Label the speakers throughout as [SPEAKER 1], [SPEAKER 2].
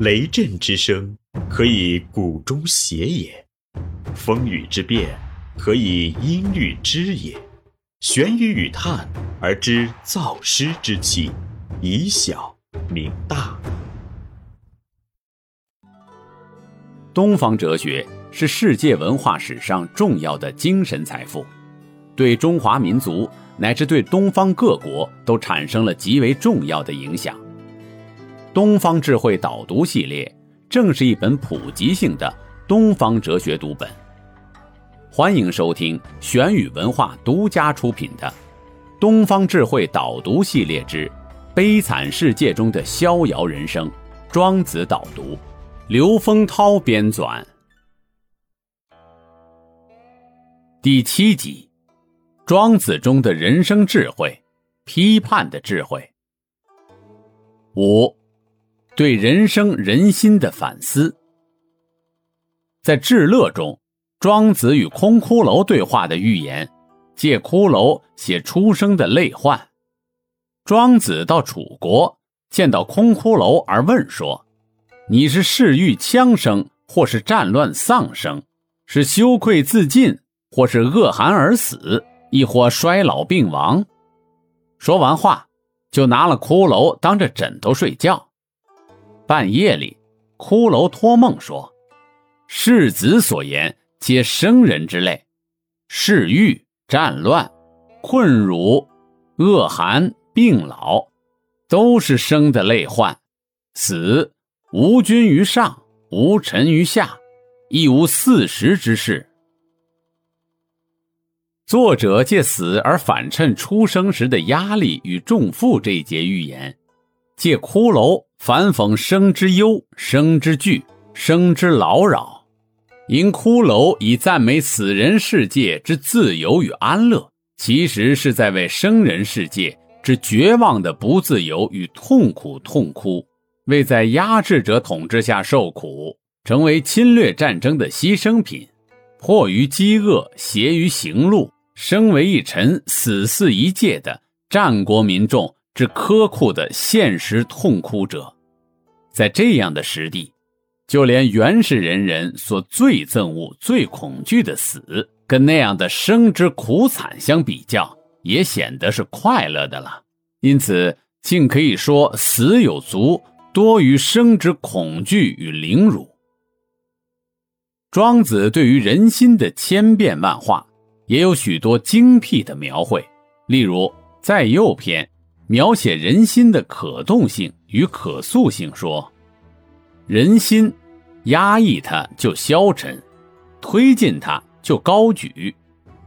[SPEAKER 1] 雷震之声，可以鼓中谐也；风雨之变，可以音律之也。玄于语叹而知造湿之气，以小明大。
[SPEAKER 2] 东方哲学是世界文化史上重要的精神财富，对中华民族。乃至对东方各国都产生了极为重要的影响。东方智慧导读系列正是一本普及性的东方哲学读本。欢迎收听玄宇文化独家出品的《东方智慧导读系列之悲惨世界中的逍遥人生》庄子导读，刘丰涛编纂，第七集。庄子中的人生智慧，批判的智慧。五，对人生人心的反思。在《至乐》中，庄子与空骷髅对话的寓言，借骷髅写出生的泪患。庄子到楚国，见到空骷髅而问说：“你是嗜欲枪生，或是战乱丧生？是羞愧自尽，或是恶寒而死？”亦或衰老病亡，说完话，就拿了骷髅当着枕头睡觉。半夜里，骷髅托梦说：“世子所言，皆生人之类，嗜欲、战乱、困辱、恶寒、病老，都是生的累患；死，无君于上，无臣于下，亦无四时之事。”作者借死而反衬出生时的压力与重负这一节寓言，借骷髅反讽生之忧、生之惧、生之劳扰。因骷髅以赞美死人世界之自由与安乐，其实是在为生人世界之绝望的不自由与痛苦痛哭，为在压制者统治下受苦，成为侵略战争的牺牲品，迫于饥饿，携于行路。生为一臣，死似一介的战国民众是苛酷的现实痛哭者，在这样的时地，就连原始人人所最憎恶、最恐惧的死，跟那样的生之苦惨相比较，也显得是快乐的了。因此，竟可以说死有足，多于生之恐惧与凌辱。庄子对于人心的千变万化。也有许多精辟的描绘，例如在右篇描写人心的可动性与可塑性，说：人心压抑它就消沉，推进它就高举。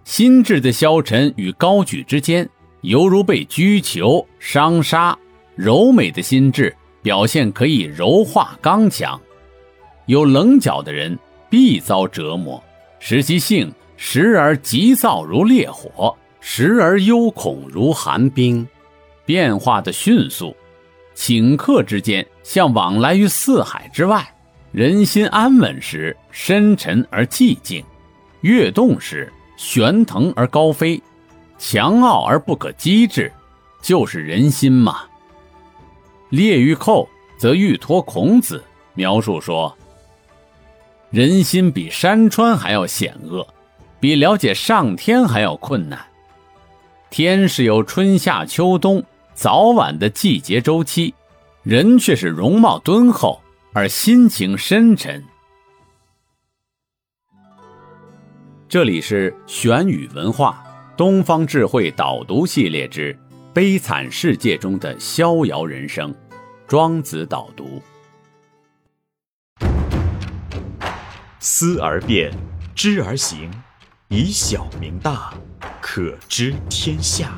[SPEAKER 2] 心智的消沉与高举之间，犹如被拘囚、伤杀。柔美的心智表现可以柔化刚强，有棱角的人必遭折磨，使其性。时而急躁如烈火，时而忧恐如寒冰，变化的迅速。顷刻之间，像往来于四海之外。人心安稳时，深沉而寂静；跃动时，悬腾而高飞；强傲而不可机智，就是人心嘛。列玉寇则欲托孔子描述说：人心比山川还要险恶。比了解上天还要困难。天是有春夏秋冬早晚的季节周期，人却是容貌敦厚而心情深沉。这里是玄宇文化东方智慧导读系列之《悲惨世界中的逍遥人生》，庄子导读。
[SPEAKER 1] 思而变，知而行。以小明大，可知天下。